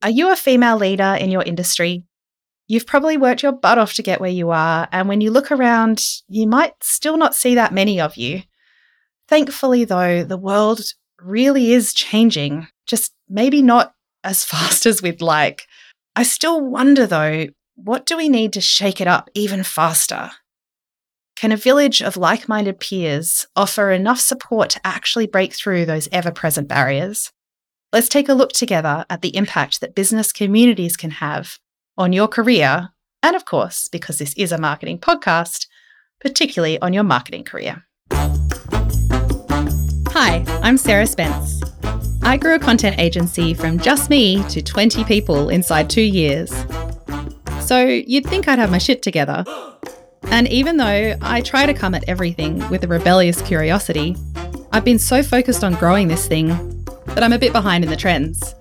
Are you a female leader in your industry? You've probably worked your butt off to get where you are, and when you look around, you might still not see that many of you. Thankfully, though, the world really is changing, just maybe not as fast as we'd like. I still wonder, though, what do we need to shake it up even faster? Can a village of like minded peers offer enough support to actually break through those ever present barriers? Let's take a look together at the impact that business communities can have on your career, and of course, because this is a marketing podcast, particularly on your marketing career. Hi, I'm Sarah Spence. I grew a content agency from just me to 20 people inside two years. So you'd think I'd have my shit together. And even though I try to come at everything with a rebellious curiosity, I've been so focused on growing this thing that I'm a bit behind in the trends.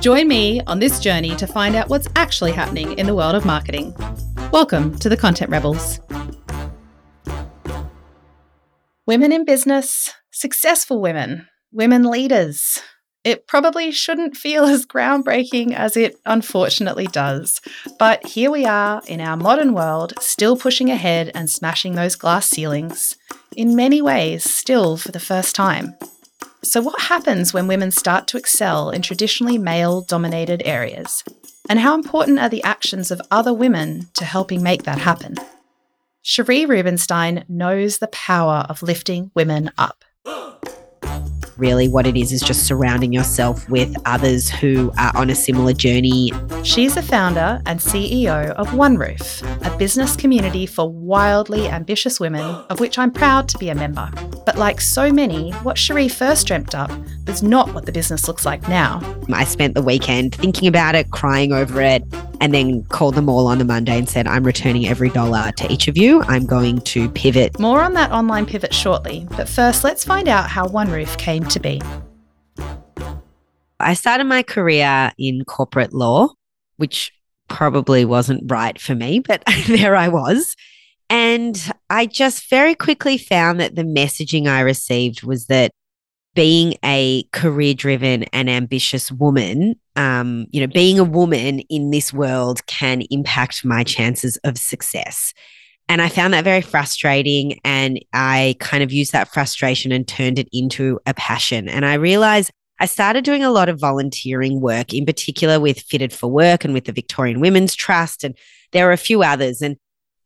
Join me on this journey to find out what's actually happening in the world of marketing. Welcome to the Content Rebels. Women in business, successful women, women leaders. It probably shouldn't feel as groundbreaking as it unfortunately does. But here we are in our modern world, still pushing ahead and smashing those glass ceilings, in many ways, still for the first time. So, what happens when women start to excel in traditionally male dominated areas? And how important are the actions of other women to helping make that happen? Sheree Rubinstein knows the power of lifting women up really what it is is just surrounding yourself with others who are on a similar journey. She's the founder and CEO of OneRoof, a business community for wildly ambitious women, of which I'm proud to be a member. But like so many, what Sheree first dreamt up was not what the business looks like now. I spent the weekend thinking about it, crying over it, and then called them all on the Monday and said, I'm returning every dollar to each of you. I'm going to pivot. More on that online pivot shortly, but first, let's find out how OneRoof came to be. I started my career in corporate law, which probably wasn't right for me, but there I was. And I just very quickly found that the messaging I received was that being a career driven and ambitious woman, um, you know, being a woman in this world can impact my chances of success. And I found that very frustrating. And I kind of used that frustration and turned it into a passion. And I realized I started doing a lot of volunteering work, in particular with Fitted for Work and with the Victorian Women's Trust. And there are a few others. And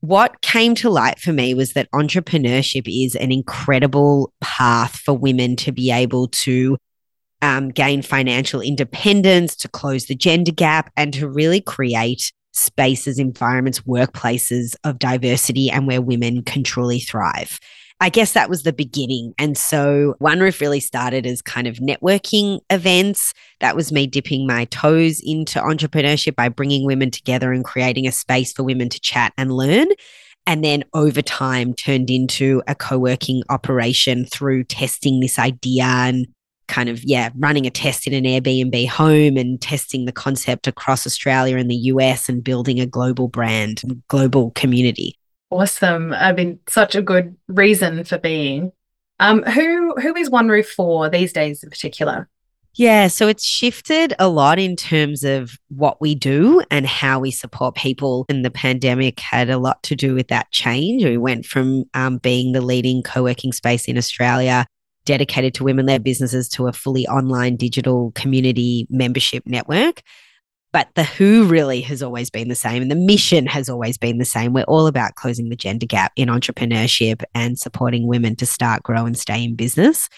what came to light for me was that entrepreneurship is an incredible path for women to be able to um, gain financial independence, to close the gender gap, and to really create spaces, environments, workplaces of diversity and where women can truly thrive. I guess that was the beginning. And so OneRoof really started as kind of networking events. That was me dipping my toes into entrepreneurship by bringing women together and creating a space for women to chat and learn. And then over time turned into a co working operation through testing this idea and kind of, yeah, running a test in an Airbnb home and testing the concept across Australia and the US and building a global brand, global community. Awesome. I mean, such a good reason for being. Um, who who is OneRoof for these days in particular? Yeah, so it's shifted a lot in terms of what we do and how we support people. And the pandemic had a lot to do with that change. We went from um, being the leading co working space in Australia, dedicated to women led businesses, to a fully online digital community membership network. But the who really has always been the same, and the mission has always been the same. We're all about closing the gender gap in entrepreneurship and supporting women to start, grow, and stay in business.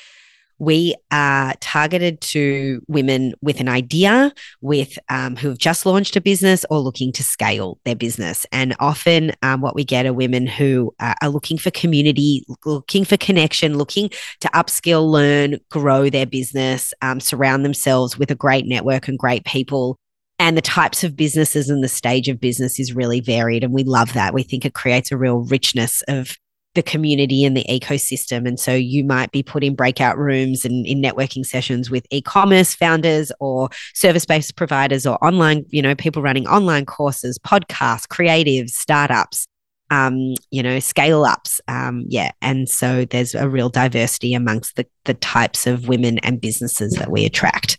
We are targeted to women with an idea, with um, who have just launched a business or looking to scale their business. And often, um, what we get are women who uh, are looking for community, looking for connection, looking to upskill, learn, grow their business, um, surround themselves with a great network and great people and the types of businesses and the stage of business is really varied. And we love that. We think it creates a real richness of the community and the ecosystem. And so you might be put in breakout rooms and in networking sessions with e-commerce founders or service-based providers or online, you know, people running online courses, podcasts, creatives, startups, um, you know, scale ups. Um, yeah. And so there's a real diversity amongst the, the types of women and businesses that we attract.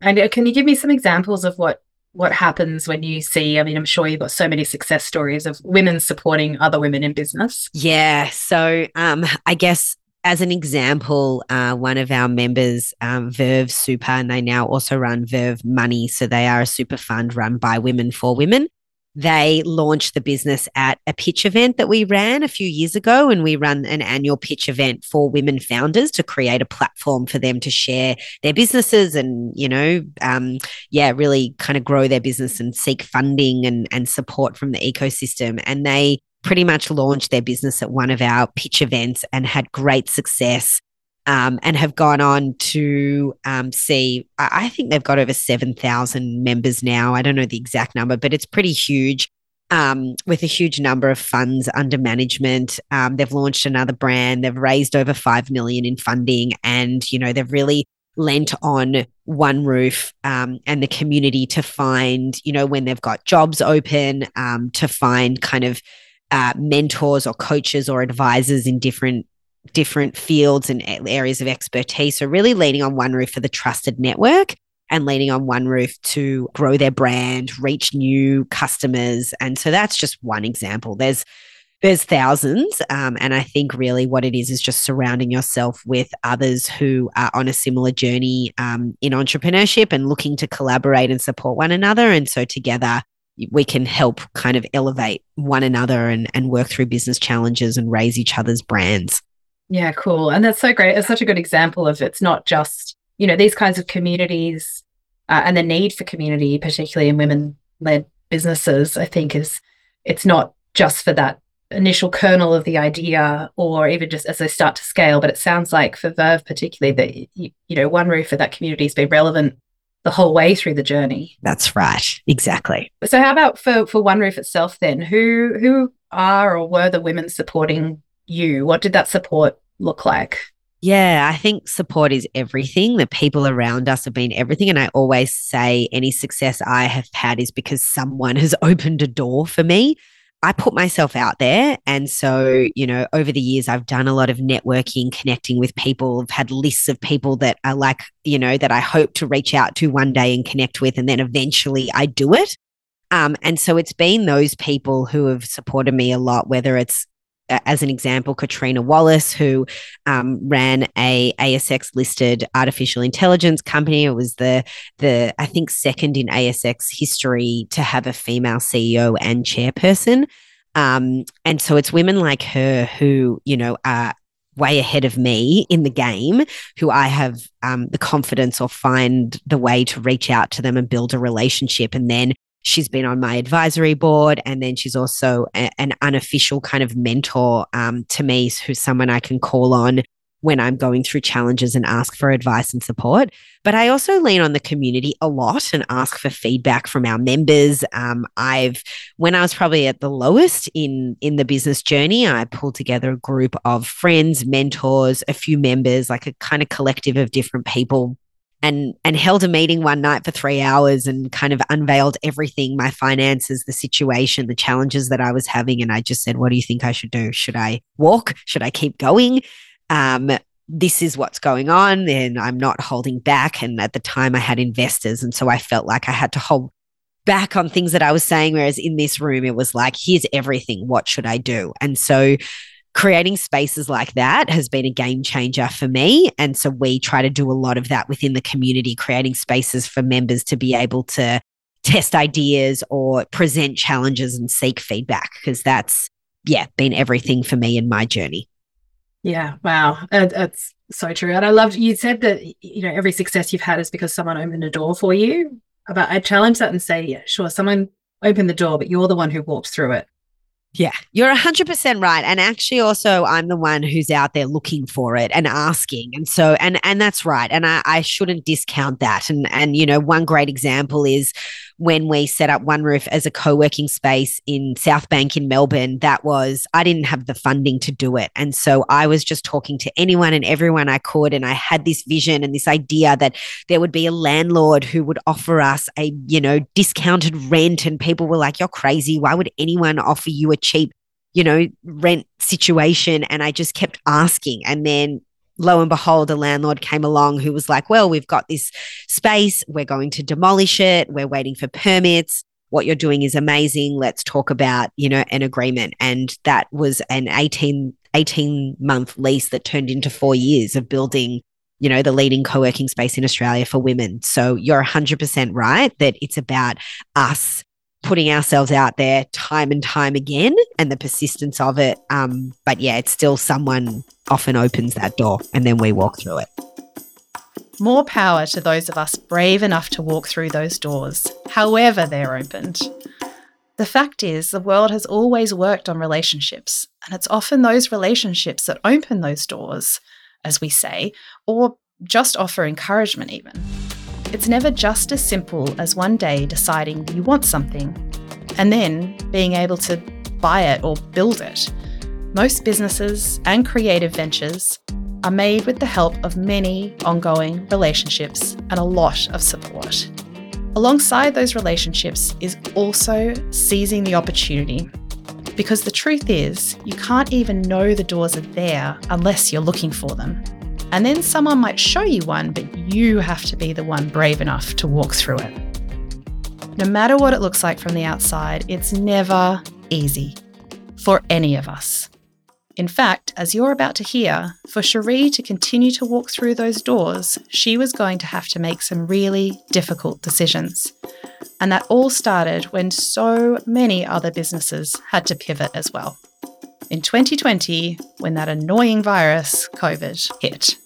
And can you give me some examples of what what happens when you see i mean i'm sure you've got so many success stories of women supporting other women in business yeah so um i guess as an example, uh, one of our members, um, Verve Super, and they now also run Verve Money. So they are a super fund run by women for women they launched the business at a pitch event that we ran a few years ago. And we run an annual pitch event for women founders to create a platform for them to share their businesses and, you know, um, yeah, really kind of grow their business and seek funding and, and support from the ecosystem. And they pretty much launched their business at one of our pitch events and had great success um, and have gone on to um, see, I think they've got over 7,000 members now. I don't know the exact number, but it's pretty huge. Um, with a huge number of funds under management. Um, they've launched another brand. They've raised over five million in funding, and you know they've really lent on One Roof um, and the community to find, you know, when they've got jobs open, um, to find kind of uh, mentors or coaches or advisors in different different fields and areas of expertise. So, really leaning on One Roof for the trusted network and leaning on One Roof to grow their brand, reach new customers. And so that's just one example. There's there's thousands. Um, and I think really what it is is just surrounding yourself with others who are on a similar journey um, in entrepreneurship and looking to collaborate and support one another. And so together we can help kind of elevate one another and, and work through business challenges and raise each other's brands. Yeah, cool. And that's so great. It's such a good example of it's not just, you know, these kinds of communities uh, and the need for community, particularly in women led businesses, I think is it's not just for that initial kernel of the idea or even just as they start to scale. But it sounds like for Verve, particularly, that, you, you know, One Roof for that community has been relevant the whole way through the journey. That's right. Exactly. So how about for for One Roof itself then? Who who are or were the women supporting you? What did that support look like? Yeah, I think support is everything. The people around us have been everything. And I always say any success I have had is because someone has opened a door for me. I put myself out there. And so, you know, over the years, I've done a lot of networking, connecting with people. I've had lists of people that are like, you know, that I hope to reach out to one day and connect with. And then eventually I do it. Um, and so it's been those people who have supported me a lot, whether it's as an example, Catriona Wallace, who um, ran a ASX listed artificial intelligence company. It was the the I think second in ASX history to have a female CEO and chairperson. Um, and so it's women like her who you know are way ahead of me in the game who I have um, the confidence or find the way to reach out to them and build a relationship and then She's been on my advisory board, and then she's also a, an unofficial kind of mentor um, to me, who's someone I can call on when I'm going through challenges and ask for advice and support. But I also lean on the community a lot and ask for feedback from our members. Um, I've, when I was probably at the lowest in in the business journey, I pulled together a group of friends, mentors, a few members, like a kind of collective of different people and and held a meeting one night for 3 hours and kind of unveiled everything my finances the situation the challenges that I was having. And I just said what do you think I should do? Should I walk? Should I keep going? Um, this is what's going on and I'm not holding back. And at the time I had investors. And so I felt like I had to hold back on things that I was saying. Whereas in this room it was like here's everything. What should I do? And so creating spaces like that has been a game changer for me. And so we try to do a lot of that within the community, creating spaces for members to be able to test ideas or present challenges and seek feedback because that's, yeah, been everything for me in my journey. Yeah. Wow. That's so true. And I loved you said that, you know, every success you've had is because someone opened a door for you. But I challenge that and say, yeah, sure, someone opened the door, but you're the one who walked through it. Yeah, you're 100% right. And actually also I'm the one who's out there looking for it and asking. And so and and that's right. And I, I shouldn't discount that. And and you know, one great example is when we set up One Roof as a co-working space in South Bank in Melbourne, that was I didn't have the funding to do it. And so I was just talking to anyone and everyone I could. And I had this vision and this idea that there would be a landlord who would offer us a, you know, discounted rent. And people were like, You're crazy. Why would anyone offer you a cheap, you know, rent situation? And I just kept asking. And then lo and behold, a landlord came along who was like, Well, we've got this space. We're going to demolish it. We're waiting for permits. What you're doing is amazing. Let's talk about, you know, an agreement. And that was an 18, 18 month lease that turned into four years of building you know, the leading co working space in Australia for women. So you're 100% right that it's about us putting ourselves out there time and time again and the persistence of it. Um, but yeah, it's still someone often opens that door and then we walk through it. More power to those of us brave enough to walk through those doors, however they're opened. The fact is, the world has always worked on relationships, and it's often those relationships that open those doors as we say, or just offer encouragement, even. It's never just as simple as one day deciding you want something and then being able to buy it or build it. Most businesses and creative ventures are made with the help of many ongoing relationships and a lot of support. Alongside those relationships is also seizing the opportunity because the truth is, you can't even know the doors are there unless you're looking for them. And then someone might show you one, but you have to be the one brave enough to walk through it. No matter what it looks like from the outside, it's never easy for any of us. In fact, as you're about to hear, for Sheree to continue to walk through those doors, she was going to have to make some really difficult decisions. And that all started when so many other businesses had to pivot as well. In 2020, when that annoying virus, COVID, hit.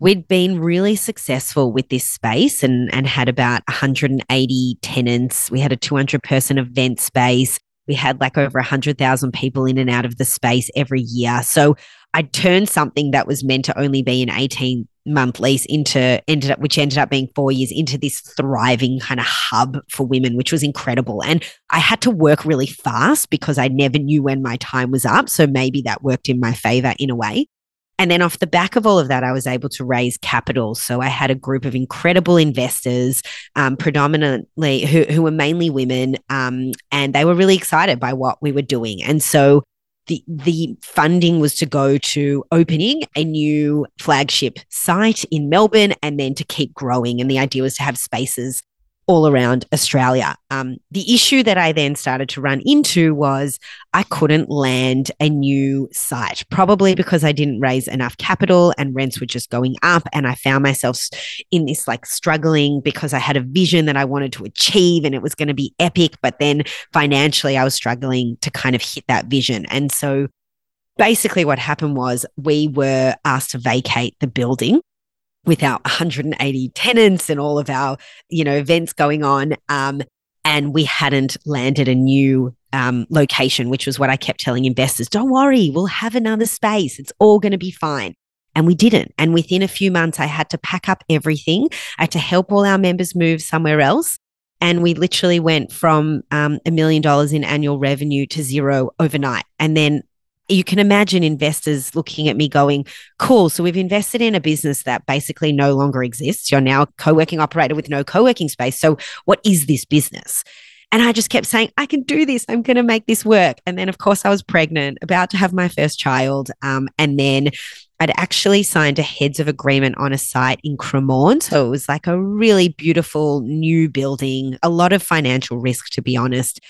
We'd been really successful with this space and, and had about 180 tenants. We had a 200 person event space. We had like over 100,000 people in and out of the space every year. So I turned something that was meant to only be an 18 month lease into ended up which ended up being 4 years into this thriving kind of hub for women which was incredible and I had to work really fast because I never knew when my time was up so maybe that worked in my favor in a way and then off the back of all of that, I was able to raise capital. So I had a group of incredible investors, um, predominantly who, who were mainly women, um, and they were really excited by what we were doing. And so the the funding was to go to opening a new flagship site in Melbourne and then to keep growing. And the idea was to have spaces all around Australia. Um, the issue that I then started to run into was I couldn't land a new site, probably because I didn't raise enough capital and rents were just going up. And I found myself in this like struggling because I had a vision that I wanted to achieve and it was going to be epic. But then financially, I was struggling to kind of hit that vision. And so basically, what happened was we were asked to vacate the building with our 180 tenants and all of our, you know, events going on. Um, and we hadn't landed a new um, location, which was what I kept telling investors don't worry, we'll have another space. It's all going to be fine. And we didn't. And within a few months, I had to pack up everything. I had to help all our members move somewhere else. And we literally went from um, a million dollars in annual revenue to zero overnight. And then you can imagine investors looking at me going, cool. So we've invested in a business that basically no longer exists. You're now a co working operator with no co working space. So what is this business? And I just kept saying, I can do this. I'm going to make this work. And then, of course, I was pregnant, about to have my first child. Um, and then I'd actually signed a heads of agreement on a site in Cremorne. So it was like a really beautiful new building, a lot of financial risk, to be honest.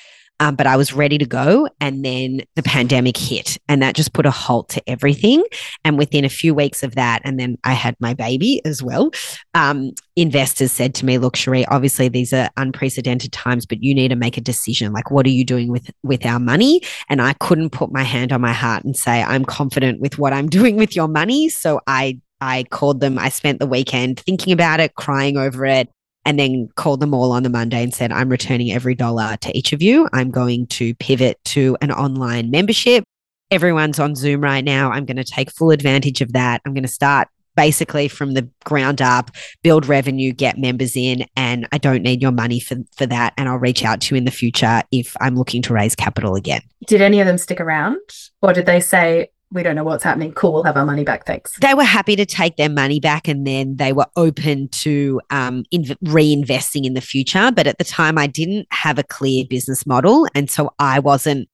Um, but I was ready to go. And then the pandemic hit, and that just put a halt to everything. And within a few weeks of that, and then I had my baby as well. Um, investors said to me, "Look, Sheree, obviously these are unprecedented times, but you need to make a decision. Like, what are you doing with with our money?" And I couldn't put my hand on my heart and say, "I'm confident with what I'm doing with your money." So I I called them. I spent the weekend thinking about it, crying over it and then called them all on the Monday and said, I'm returning every dollar to each of you. I'm going to pivot to an online membership. Everyone's on Zoom right now. I'm going to take full advantage of that. I'm going to start basically from the ground up, build revenue, get members in, and I don't need your money for, for that. And I'll reach out to you in the future if I'm looking to raise capital again. Did any of them stick around? Or did they say, we don't know what's happening. Cool, we'll have our money back. Thanks. They were happy to take their money back and then they were open to um, inv- reinvesting in the future. But at the time, I didn't have a clear business model. And so I wasn't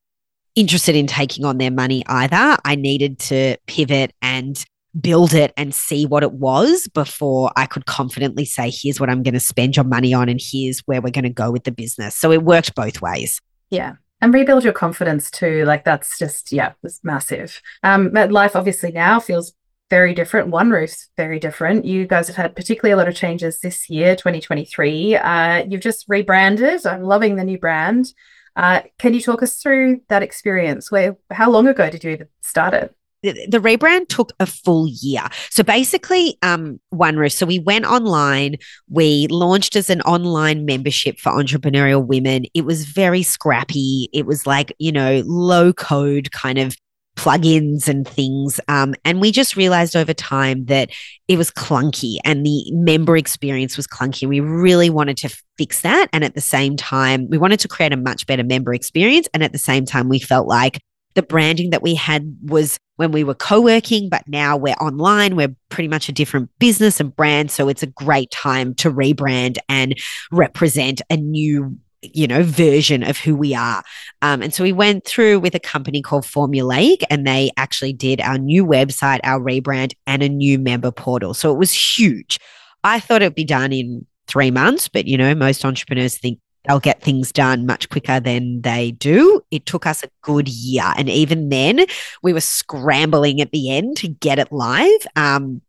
interested in taking on their money either. I needed to pivot and build it and see what it was before I could confidently say, here's what I'm going to spend your money on and here's where we're going to go with the business. So it worked both ways. Yeah. And rebuild your confidence too. Like that's just, yeah, it's massive. Um, life obviously now feels very different. One Roof's very different. You guys have had particularly a lot of changes this year, 2023. Uh, you've just rebranded. I'm loving the new brand. Uh, can you talk us through that experience? Where how long ago did you even start it? The, rebrand took a full year. So basically, um, One Roof. So we went online. We launched as an online membership for entrepreneurial women. It was very scrappy. It was like you know low code kind of plugins and things. Um, and we just realized over time that it was clunky and the member experience was clunky. We really wanted to fix that. And at the same time, we wanted to create a much better member experience. And at the same time, we felt like the branding that we had was when we were co working, but now we're online. We're pretty much a different business and brand. So it's a great time to rebrand and represent a new you know, version of who we are. Um, and so we went through with a company called Formulaic, and they actually did our new website, our rebrand, and a new member portal. So it was huge. I thought it'd be done in three months, but you know, most entrepreneurs think they'll get things done much quicker than they do. It took us a good year. And even then, we were scrambling at the end to get it live. Um,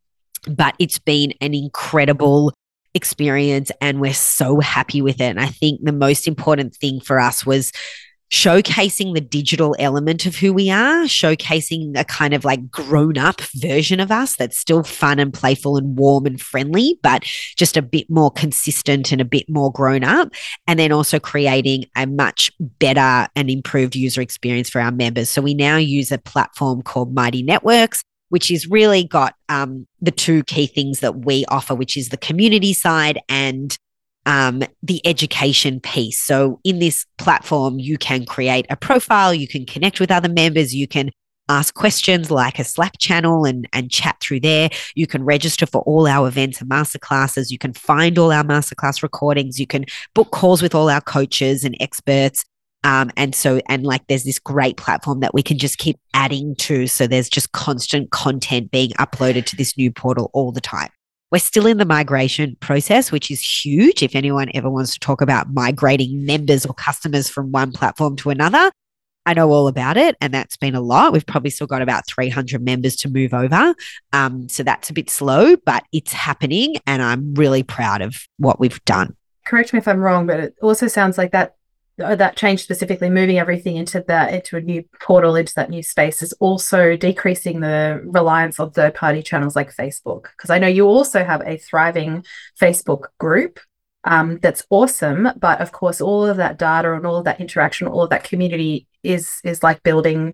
but it's been an incredible experience and we're so happy with it. And I think the most important thing for us was showcasing the digital element of who we are, showcasing a kind of like grown up version of us that's still fun and playful and warm and friendly, but just a bit more consistent and a bit more grown up. And then also creating a much better and improved user experience for our members. So we now use a platform called Mighty Networks which is really got um, the two key things that we offer, which is the community side and um, the education piece. So, in this platform, you can create a profile, you can connect with other members, you can ask questions like a Slack channel and, and chat through there. You can register for all our events and masterclasses. You can find all our masterclass recordings. You can book calls with all our coaches and experts. Um, and so, and like there's this great platform that we can just keep adding to. So there's just constant content being uploaded to this new portal all the time. We're still in the migration process, which is huge. If anyone ever wants to talk about migrating members or customers from one platform to another, I know all about it, and that's been a lot. We've probably still got about 300 members to move over. Um, so that's a bit slow, but it's happening, and I'm really proud of what we've done. Correct me if I'm wrong, but it also sounds like that that change specifically moving everything into that into a new portal into that new space is also decreasing the reliance on third party channels like facebook. Because i know you also have a thriving facebook group um, that's awesome but of course all of that data and all of that interaction all of that community is is like building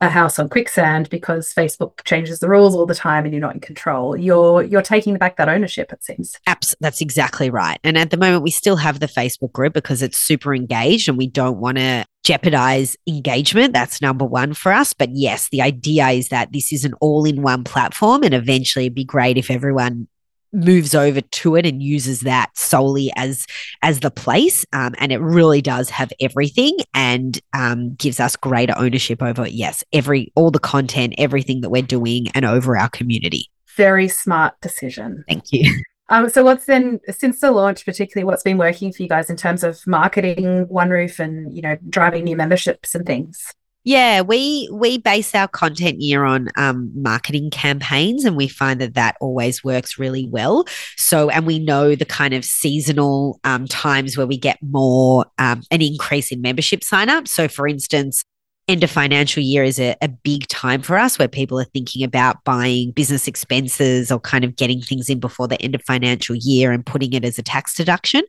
a house on quicksand because Facebook changes the rules all the time and you're not in control. You're you're taking back that ownership, it seems. Abs- that's exactly right. And at the moment we still have the Facebook group because it's super engaged and we don't want to jeopardize engagement. That's number one for us. But yes, the idea is that this is an all-in-one platform and eventually it'd be great if everyone moves over to it and uses that solely as as the place um, and it really does have everything and um, gives us greater ownership over yes every all the content everything that we're doing and over our community. Very smart decision. Thank you. Um, so what's then since the launch particularly what's been working for you guys in terms of marketing one roof and you know driving new memberships and things yeah, we we base our content year on um, marketing campaigns, and we find that that always works really well. So, and we know the kind of seasonal um, times where we get more um, an increase in membership signups. So, for instance, end of financial year is a, a big time for us where people are thinking about buying business expenses or kind of getting things in before the end of financial year and putting it as a tax deduction.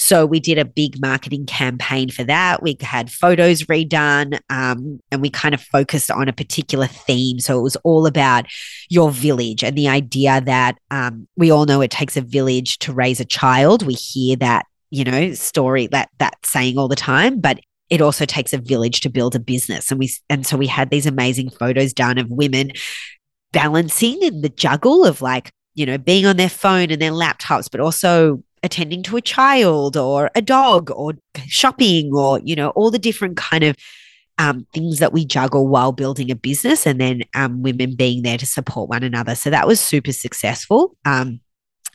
So we did a big marketing campaign for that. We had photos redone um, and we kind of focused on a particular theme. So it was all about your village and the idea that um, we all know it takes a village to raise a child. We hear that, you know, story, that, that saying all the time, but it also takes a village to build a business. And we, and so we had these amazing photos done of women balancing in the juggle of like, you know, being on their phone and their laptops, but also attending to a child or a dog or shopping or you know all the different kind of um, things that we juggle while building a business, and then um, women being there to support one another. So that was super successful. Um,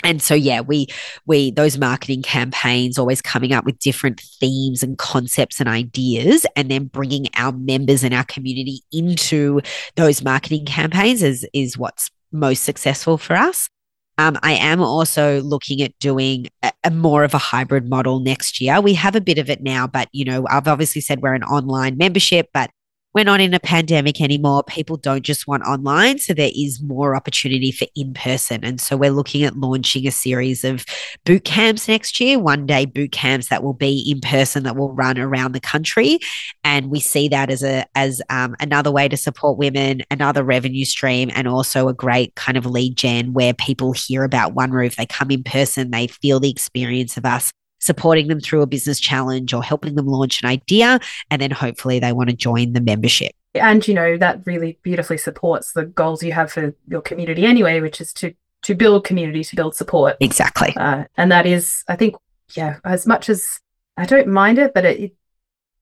and so yeah we we those marketing campaigns always coming up with different themes and concepts and ideas and then bringing our members and our community into those marketing campaigns is is what's most successful for us um, I am also looking at doing a, a, more of a hybrid model next year. We have a bit of it now, but you know, I've obviously said we're an online membership, but we're not in a pandemic anymore. People don't just want online. So there is more opportunity for in person. And so we're looking at launching a series of boot camps next year, one day boot camps that will be in person that will run around the country. And we see that as a as um, another way to support women, another revenue stream, and also a great kind of lead gen where people hear about One Roof. They come in person, they feel the experience of us supporting them through a business challenge or helping them launch an idea. And then hopefully they want to join the membership. And, you know, that really beautifully supports the goals you have for your community anyway, which is to to build community, to build support. Exactly. Uh, and that is, I think, yeah, as much as I don't mind it, but it, it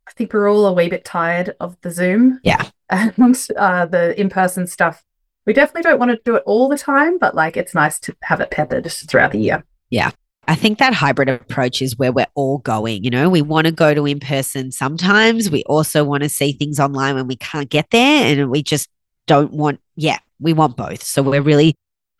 I think we're all a wee bit tired of the Zoom. Yeah. And uh, the in person stuff. We definitely don't want to do it all the time, but like it's nice to have it peppered throughout the year. Yeah. I think that hybrid approach is where we're all going. You know, we want to go to in person sometimes. We also want to see things online when we can't get there. And we just don't want, yeah, we want both. So we're really,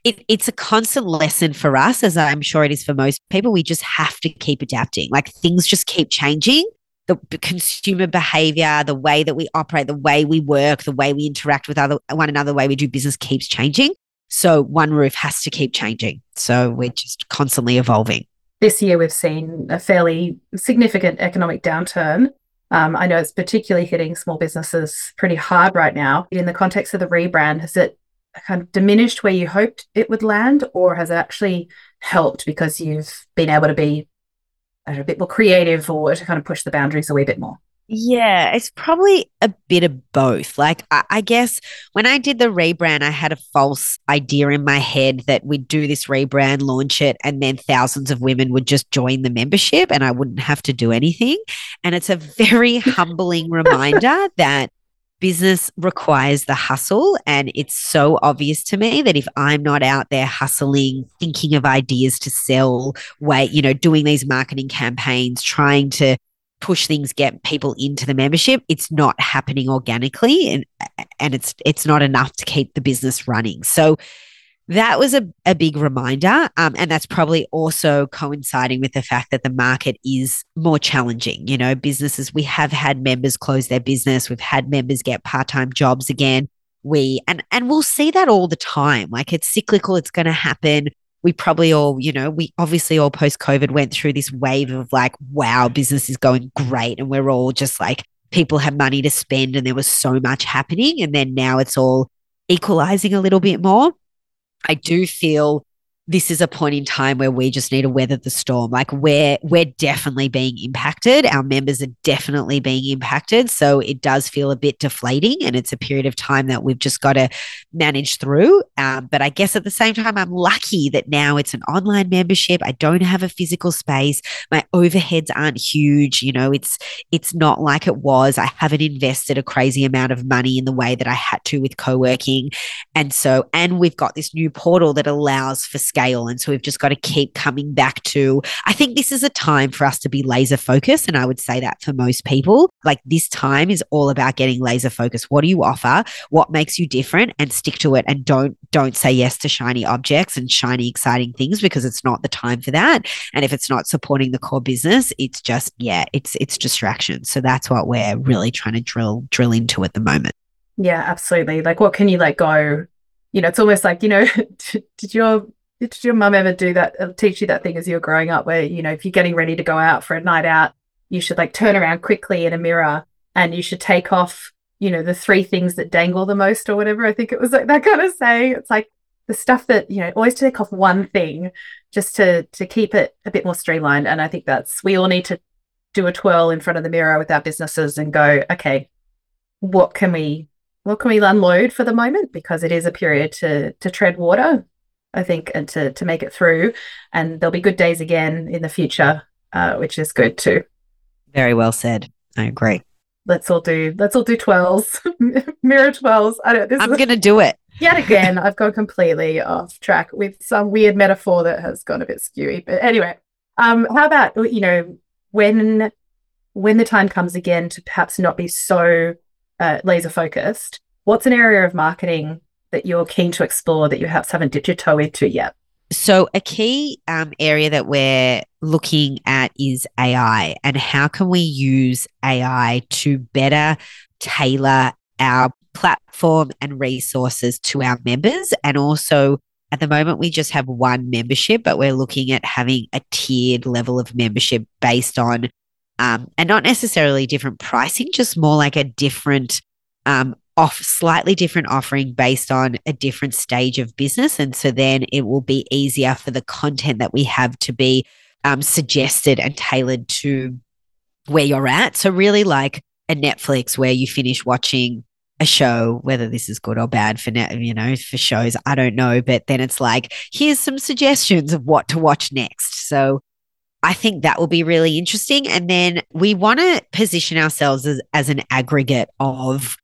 it, it's a constant lesson for us, as I'm sure it is for most people. We just have to keep adapting. Like things just keep changing. The consumer behavior, the way that we operate, the way we work, the way we interact with other one another, the way we do business keeps changing. So one roof has to keep changing. So we're just constantly evolving. This year, we've seen a fairly significant economic downturn. Um, I know it's particularly hitting small businesses pretty hard right now. In the context of the rebrand, has it kind of diminished where you hoped it would land, or has it actually helped because you've been able to be a bit more creative or to kind of push the boundaries a wee bit more? Yeah, it's probably a bit of both. Like, I, I, guess when I did the rebrand, I had a false idea in my head that we'd do this rebrand, launch it, and then thousands of women would just join the membership and I wouldn't have to do anything. And it's a very humbling reminder that business requires the hustle. And it's so obvious to me that if I'm not out there hustling, thinking of ideas to sell, wait, you know, doing these marketing campaigns, trying to push things, get people into the membership, it's not happening organically and and it's it's not enough to keep the business running. So that was a, a big reminder. Um, and that's probably also coinciding with the fact that the market is more challenging. You know, businesses, we have had members close their business, we've had members get part time jobs again. We and and we'll see that all the time. Like it's cyclical, it's going to happen we probably all, you know, we obviously all post COVID went through this wave of like, wow, business is going great. And we're all just like, people have money to spend and there was so much happening. And then now it's all equalizing a little bit more. I do feel this is a point in time where we just need to weather the storm. Like we're we're definitely being impacted. Our members are definitely being impacted. So it does feel a bit deflating, and it's a period of time that we've just got to manage through. Um, but I guess at the same time, I'm lucky that now it's an online membership. I don't have a physical space. My overheads aren't huge. You know, it's it's not like it was. I haven't invested a crazy amount of money in the way that I had to with co-working, and so and we've got this new portal that allows for scale. And so we've just got to keep coming back to, I think this is a time for us to be laser focused. And I would say that for most people, like this time is all about getting laser focused. What do you offer? What makes you different? And stick to it. And don't, don't say yes to shiny objects and shiny, exciting things because it's not the time for that. And if it's not supporting the core business, it's just, yeah, it's, it's distraction. So that's what we're really trying to drill, drill into at the moment. Yeah, absolutely. Like, what can you let go? You know, it's almost like, you know, did your did your mum ever do that, uh, teach you that thing as you're growing up where, you know, if you're getting ready to go out for a night out, you should like turn around quickly in a mirror and you should take off, you know, the three things that dangle the most or whatever. I think it was like that kind of saying. It's like the stuff that, you know, always take off one thing just to to keep it a bit more streamlined. And I think that's we all need to do a twirl in front of the mirror with our businesses and go, okay, what can we what can we unload for the moment? Because it is a period to to tread water I think, and to to make it through. And there'll be good days again in the future, uh, which is good too. Very well said. I agree. let's all do let's all do twirls, mirror twirls. I don't. This I'm is, going to do it. yet again. I've gone completely off track with some weird metaphor that has gone a bit skewy. But anyway, um, how about you know when when the time comes again to perhaps not be so uh, laser focused? What's an area of marketing that you're keen to explore that you perhaps haven't dipped your toe into yet? So, a key um, area that we're looking at is AI and how can we use AI to better tailor our platform and resources to our members. And also, at the moment, we just have one membership, but we're looking at having a tiered level of membership based on, um, and not necessarily different pricing, just more like a different um, off slightly different offering based on a different stage of business. And so then it will be easier for the content that we have to be um, suggested and tailored to where you're at. So, really, like a Netflix where you finish watching a show, whether this is good or bad for net, you know, for shows, I don't know. But then it's like, here's some suggestions of what to watch next. So, I think that will be really interesting. And then we want to position ourselves as, as an aggregate of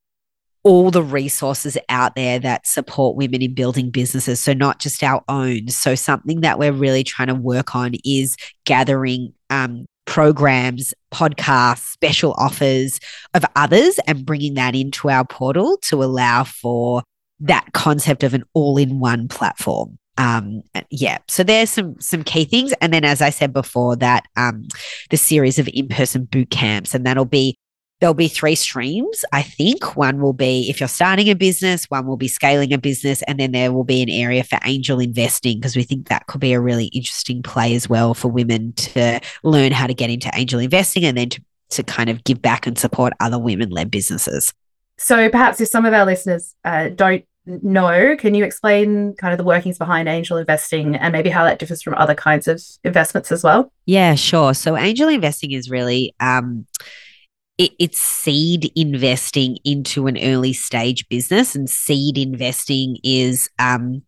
all the resources out there that support women in building businesses. So, not just our own. So, something that we're really trying to work on is gathering um, programs, podcasts, special offers of others and bringing that into our portal to allow for that concept of an all in one platform. Um, yeah, so there's some some key things, and then as I said before, that um, the series of in person boot camps, and that'll be there'll be three streams. I think one will be if you're starting a business, one will be scaling a business, and then there will be an area for angel investing because we think that could be a really interesting play as well for women to learn how to get into angel investing and then to, to kind of give back and support other women led businesses. So perhaps if some of our listeners uh, don't know, can you explain kind of the workings behind angel investing and maybe how that differs from other kinds of investments as well? Yeah, sure. So angel investing is really um, it, it's seed investing into an early stage business, and seed investing is um,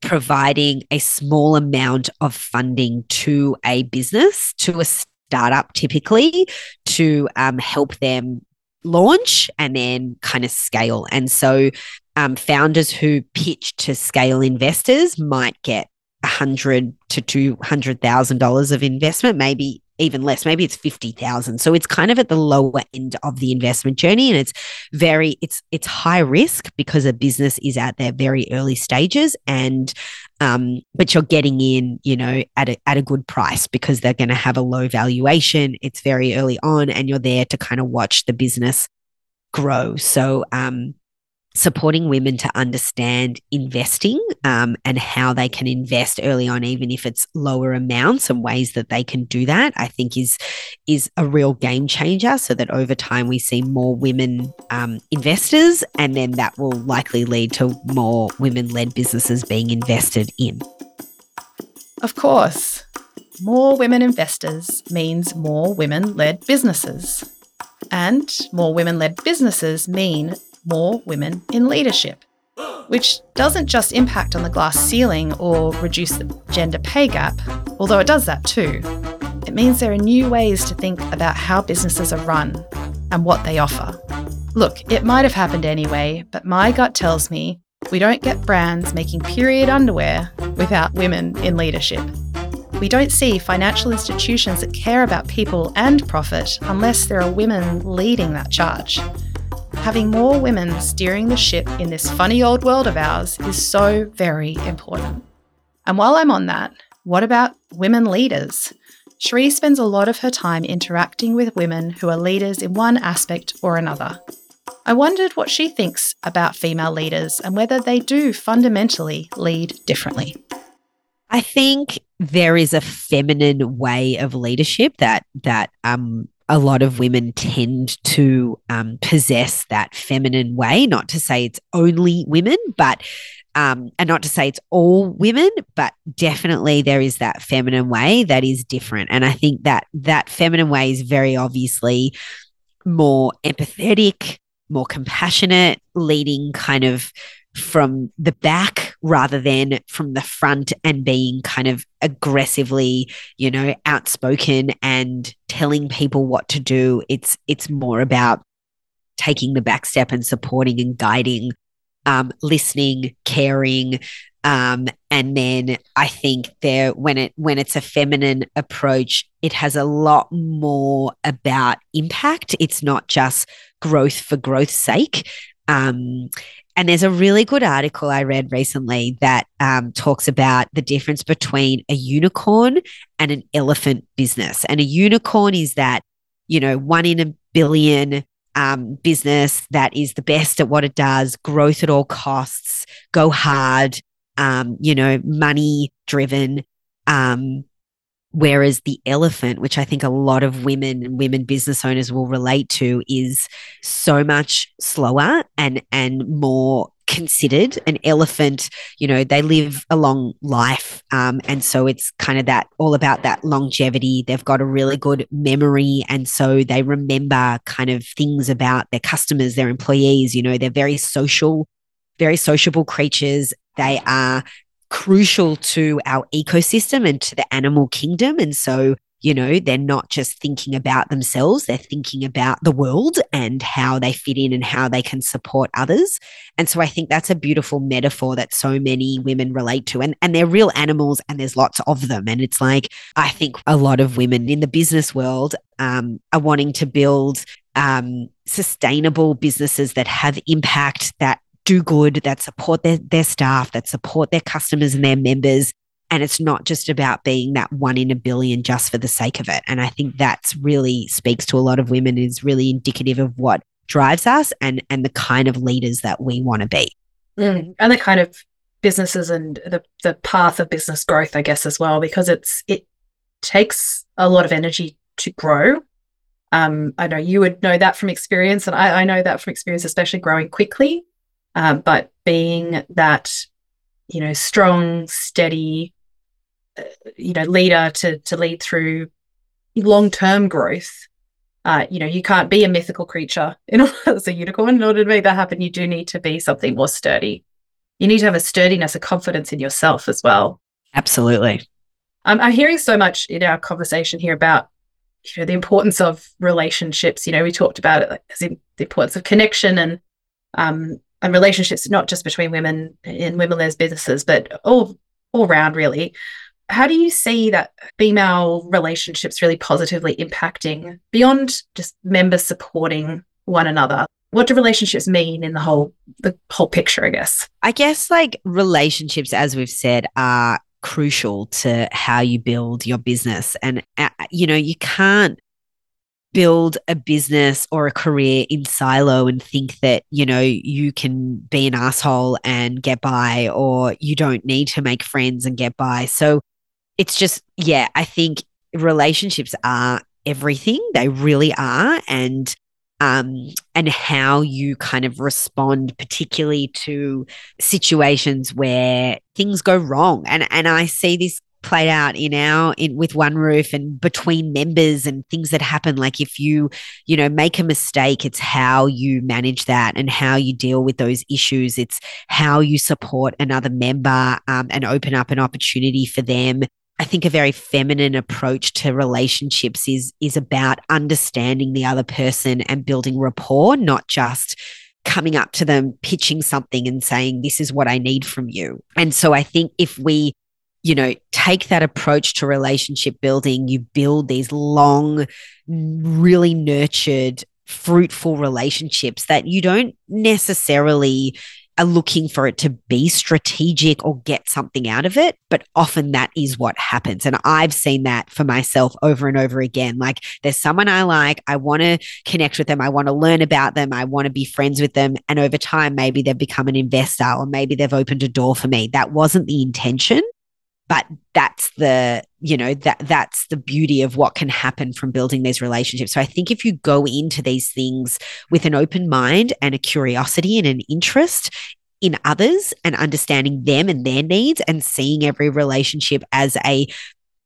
providing a small amount of funding to a business, to a startup typically, to um, help them launch and then kind of scale. And so, um, founders who pitch to scale investors might get hundred to two hundred thousand dollars of investment, maybe even less. Maybe it's 50,000 so it's kind of at the lower end of the investment journey and it's very it's it's high risk because a business is at their very early stages and um, but you're getting in you know at a, at a good price because they're going to have a low valuation. It's very early on and you're there to kind of watch the business grow. So um, supporting women to understand investing um, and how they can invest early on, even if it's lower amounts and ways that they can do that, I think is is a real game changer. So that over time we see more women um, investors, and then that will likely lead to more women led businesses being invested in. Of course, more women investors means more women led businesses. And more women led businesses mean more women in leadership, which doesn't just impact on the glass ceiling or reduce the gender pay gap, although it does that too. It means there are new ways to think about how businesses are run and what they offer. Look, it might have happened anyway, but my gut tells me we don't get brands making period underwear without women in leadership. We don't see financial institutions that care about people and profit unless there are women leading that charge having more women steering the ship in this funny old world of ours is so very important. And while I'm on that, what about women leaders? Sheree spends a lot of her time interacting with women who are leaders in one aspect or another. I wondered what she thinks about female leaders and whether they do fundamentally lead differently. I think there is a feminine way of leadership that that um, a lot of women tend to um, possess that feminine way. Not to say it's only women, but um, and not to say it's all women, but definitely there is that feminine way that is different. And I think that that feminine way is very obviously more empathetic, more compassionate, leading kind of from the back rather than from the front and being kind of aggressively, you know, outspoken and telling people what to do. It's it's more about taking the back step and supporting and guiding, um, listening, caring. Um, and then I think there when it when it's a feminine approach, it has a lot more about impact. It's not just growth for growth's sake. Um, and there's a really good article I read recently that um, talks about the difference between a unicorn and an elephant business. And a unicorn is that, you know, one in a billion um, business that is the best at what it does, growth at all costs, go hard, um, you know, money driven. Um, Whereas the elephant, which I think a lot of women and women business owners will relate to, is so much slower and and more considered. An elephant, you know, they live a long life, um, and so it's kind of that all about that longevity. They've got a really good memory, and so they remember kind of things about their customers, their employees. You know, they're very social, very sociable creatures. They are crucial to our ecosystem and to the animal kingdom. And so, you know, they're not just thinking about themselves, they're thinking about the world and how they fit in and how they can support others. And so I think that's a beautiful metaphor that so many women relate to. And, and they're real animals and there's lots of them. And it's like, I think a lot of women in the business world um, are wanting to build um, sustainable businesses that have impact, that do good, that support their, their staff, that support their customers and their members. And it's not just about being that one in a billion just for the sake of it. And I think that's really speaks to a lot of women, is really indicative of what drives us and, and the kind of leaders that we want to be. Mm. And the kind of businesses and the, the path of business growth, I guess, as well, because it's it takes a lot of energy to grow. Um, I know you would know that from experience, and I, I know that from experience, especially growing quickly. Um, but being that, you know, strong, steady, uh, you know, leader to to lead through long term growth. Uh, you know, you can't be a mythical creature in order as a unicorn. In order to make that happen, you do need to be something more sturdy. You need to have a sturdiness, a confidence in yourself as well. Absolutely. I'm, I'm hearing so much in our conversation here about you know the importance of relationships. You know, we talked about it like, the importance of connection and um, and relationships, not just between women in women-led businesses, but all all around really. How do you see that female relationships really positively impacting beyond just members supporting one another? What do relationships mean in the whole the whole picture, I guess? I guess like relationships, as we've said, are crucial to how you build your business. And, uh, you know, you can't build a business or a career in silo and think that, you know, you can be an asshole and get by, or you don't need to make friends and get by. So it's just, yeah, I think relationships are everything. They really are. And um, and how you kind of respond, particularly to situations where things go wrong. And and I see this played out in our in with one roof and between members and things that happen. Like if you you know make a mistake it's how you manage that and how you deal with those issues. It's how you support another member um, and open up an opportunity for them. I think a very feminine approach to relationships is is about understanding the other person and building rapport, not just coming up to them, pitching something and saying, This is what I need from you. And so I think if we you know, take that approach to relationship building. You build these long, really nurtured, fruitful relationships that you don't necessarily are looking for it to be strategic or get something out of it, but often that is what happens. And I've seen that for myself over and over again. Like there's someone I like, I want to connect with them, I want to learn about them, I want to be friends with them. And over time, maybe they've become an investor or maybe they've opened a door for me. That wasn't the intention but that's the you know that that's the beauty of what can happen from building these relationships. So i think if you go into these things with an open mind and a curiosity and an interest in others and understanding them and their needs and seeing every relationship as a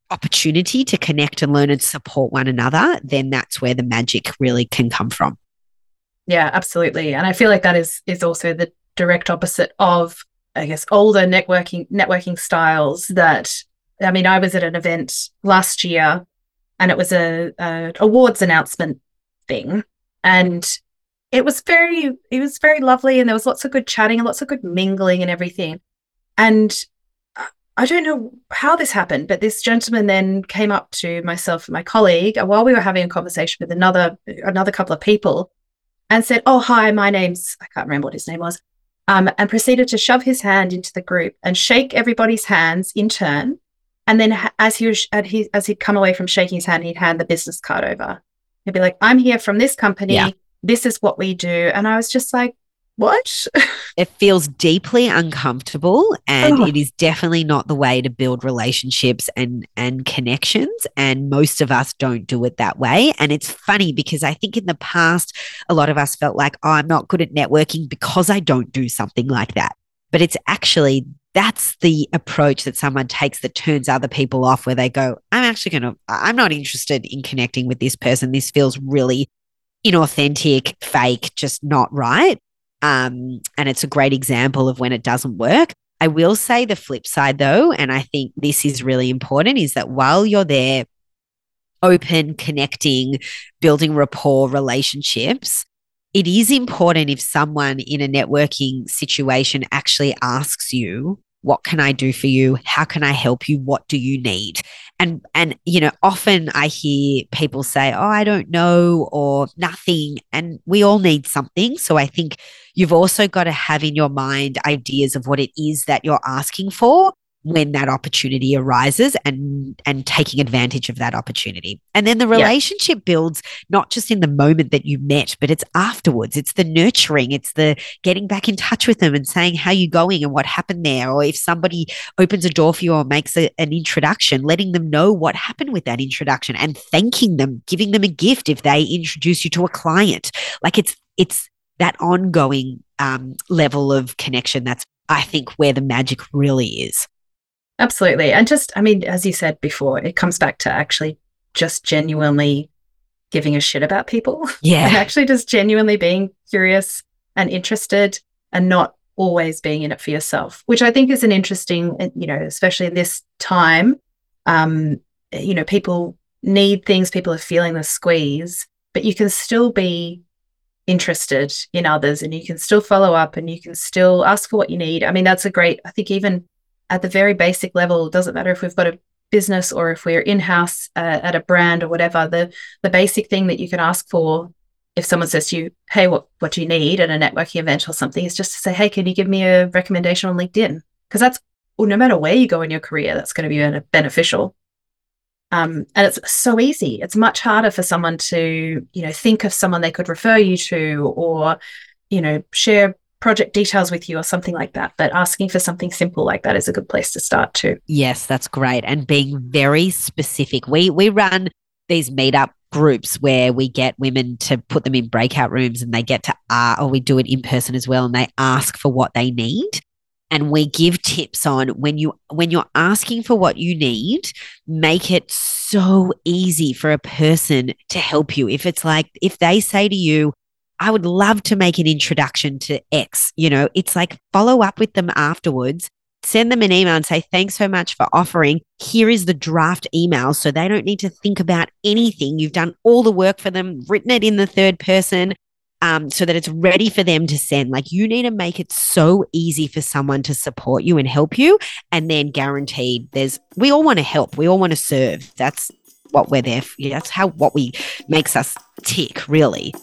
opportunity to connect and learn and support one another then that's where the magic really can come from. Yeah absolutely. And i feel like that is is also the direct opposite of I guess older networking networking styles that I mean I was at an event last year and it was a, a awards announcement thing. And it was very it was very lovely and there was lots of good chatting and lots of good mingling and everything. And I don't know how this happened, but this gentleman then came up to myself and my colleague while we were having a conversation with another another couple of people and said, "Oh, hi, my name's I can't remember what his name was," um, and proceeded to shove his hand into the group and shake everybody's hands in turn. And then, as he was as he'd come away from shaking his hand, he'd hand the business card over. He'd be like, "I'm here from this company. Yeah. This is what we do." And I was just like, what? it feels deeply uncomfortable and oh. it is definitely not the way to build relationships and and connections and most of us don't do it that way and it's funny because I think in the past a lot of us felt like oh, I'm not good at networking because I don't do something like that. But it's actually that's the approach that someone takes that turns other people off where they go I'm actually going to I'm not interested in connecting with this person. This feels really inauthentic, fake, just not right. Um, and it's a great example of when it doesn't work. I will say the flip side though, and I think this is really important, is that while you're there, open, connecting, building rapport, relationships, it is important if someone in a networking situation actually asks you, what can I do for you? How can I help you? What do you need? And and you know, often I hear people say, "Oh, I don't know," or "nothing," and we all need something. So I think you've also got to have in your mind ideas of what it is that you're asking for when that opportunity arises and and taking advantage of that opportunity. And then the relationship yeah. builds not just in the moment that you met but it's afterwards. It's the nurturing. It's the getting back in touch with them and saying how you going and what happened there? Or if somebody opens a door for you or makes a, an introduction letting them know what happened with that introduction and thanking them giving them a gift if they introduce you to a client. Like it's it's that ongoing um, level of connection that's i think where the magic really is Absolutely. And just, I mean, as you said before, it comes back to actually just genuinely giving a shit about people. Yeah. and actually just genuinely being curious and interested and not always being in it for yourself, which I think is an interesting, uh, you know, especially in this time. Um, you know, people need things, people are feeling the squeeze, but you can still be interested in others and you can still follow up and you can still ask for what you need. I mean, that's a great, I think even at the very basic level, it doesn't matter if we've got a business or if we're in-house uh, at a brand or whatever, the the basic thing that you can ask for if someone says to you, hey, what, what do you need at a networking event or something, is just to say, hey, can you give me a recommendation on LinkedIn? Because that's, well, no matter where you go in your career, that's going to be beneficial. Um, and it's so easy. It's much harder for someone to, you know, think of someone they could refer you to or, you know, share project details with you or something like that. But asking for something simple like that is a good place to start too. Yes, that's great. And being very specific. We we run these meetup groups where we get women to put them in breakout rooms and they get to uh, or we do it in person as well and they ask for what they need and we give tips on when you when you're asking for what you need make it so easy for a person to help you if it's like if they say to you I would love to make an introduction to X. You know, it's like follow up with them afterwards, send them an email and say, thanks so much for offering. Here is the draft email. So they don't need to think about anything. You've done all the work for them, written it in the third person. Um, so that it's ready for them to send. Like you need to make it so easy for someone to support you and help you. And then guaranteed there's, we all want to help. We all want to serve. That's what we're there for. That's how, what we makes us tick really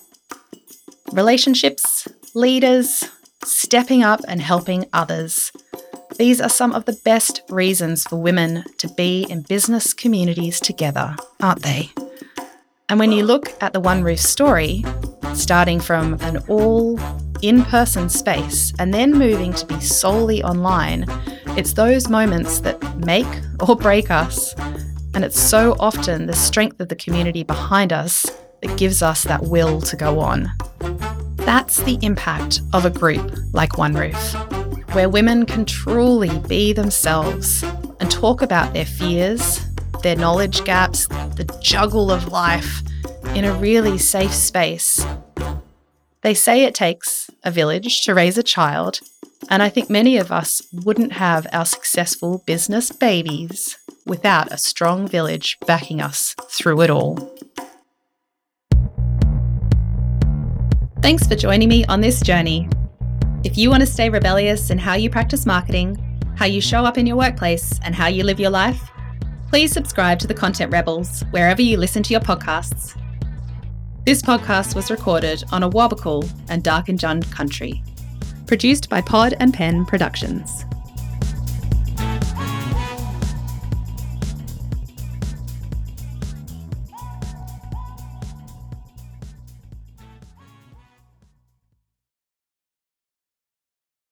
relationships, leaders, stepping up and helping others. These are some of the best reasons for women to be in business communities together, aren't they? And when you look at the One Roof story, starting from an all in person space and then moving to be solely online, it's those moments that make or break us. And it's so often the strength of the community behind us that gives us that will to go on. That's the impact of a group like One Roof, where women can truly be themselves and talk about their fears, their knowledge gaps, the juggle of life in a really safe space. They say it takes a village to raise a child, and I think many of us wouldn't have our successful business babies without a strong village backing us through it all. Thanks for joining me on this journey. If you want to stay rebellious in how you practice marketing, how you show up in your workplace, and how you live your life, please subscribe to the Content Rebels wherever you listen to your podcasts. This podcast was recorded on Awabakal and Darkinjung country. Produced by Pod and Pen Productions.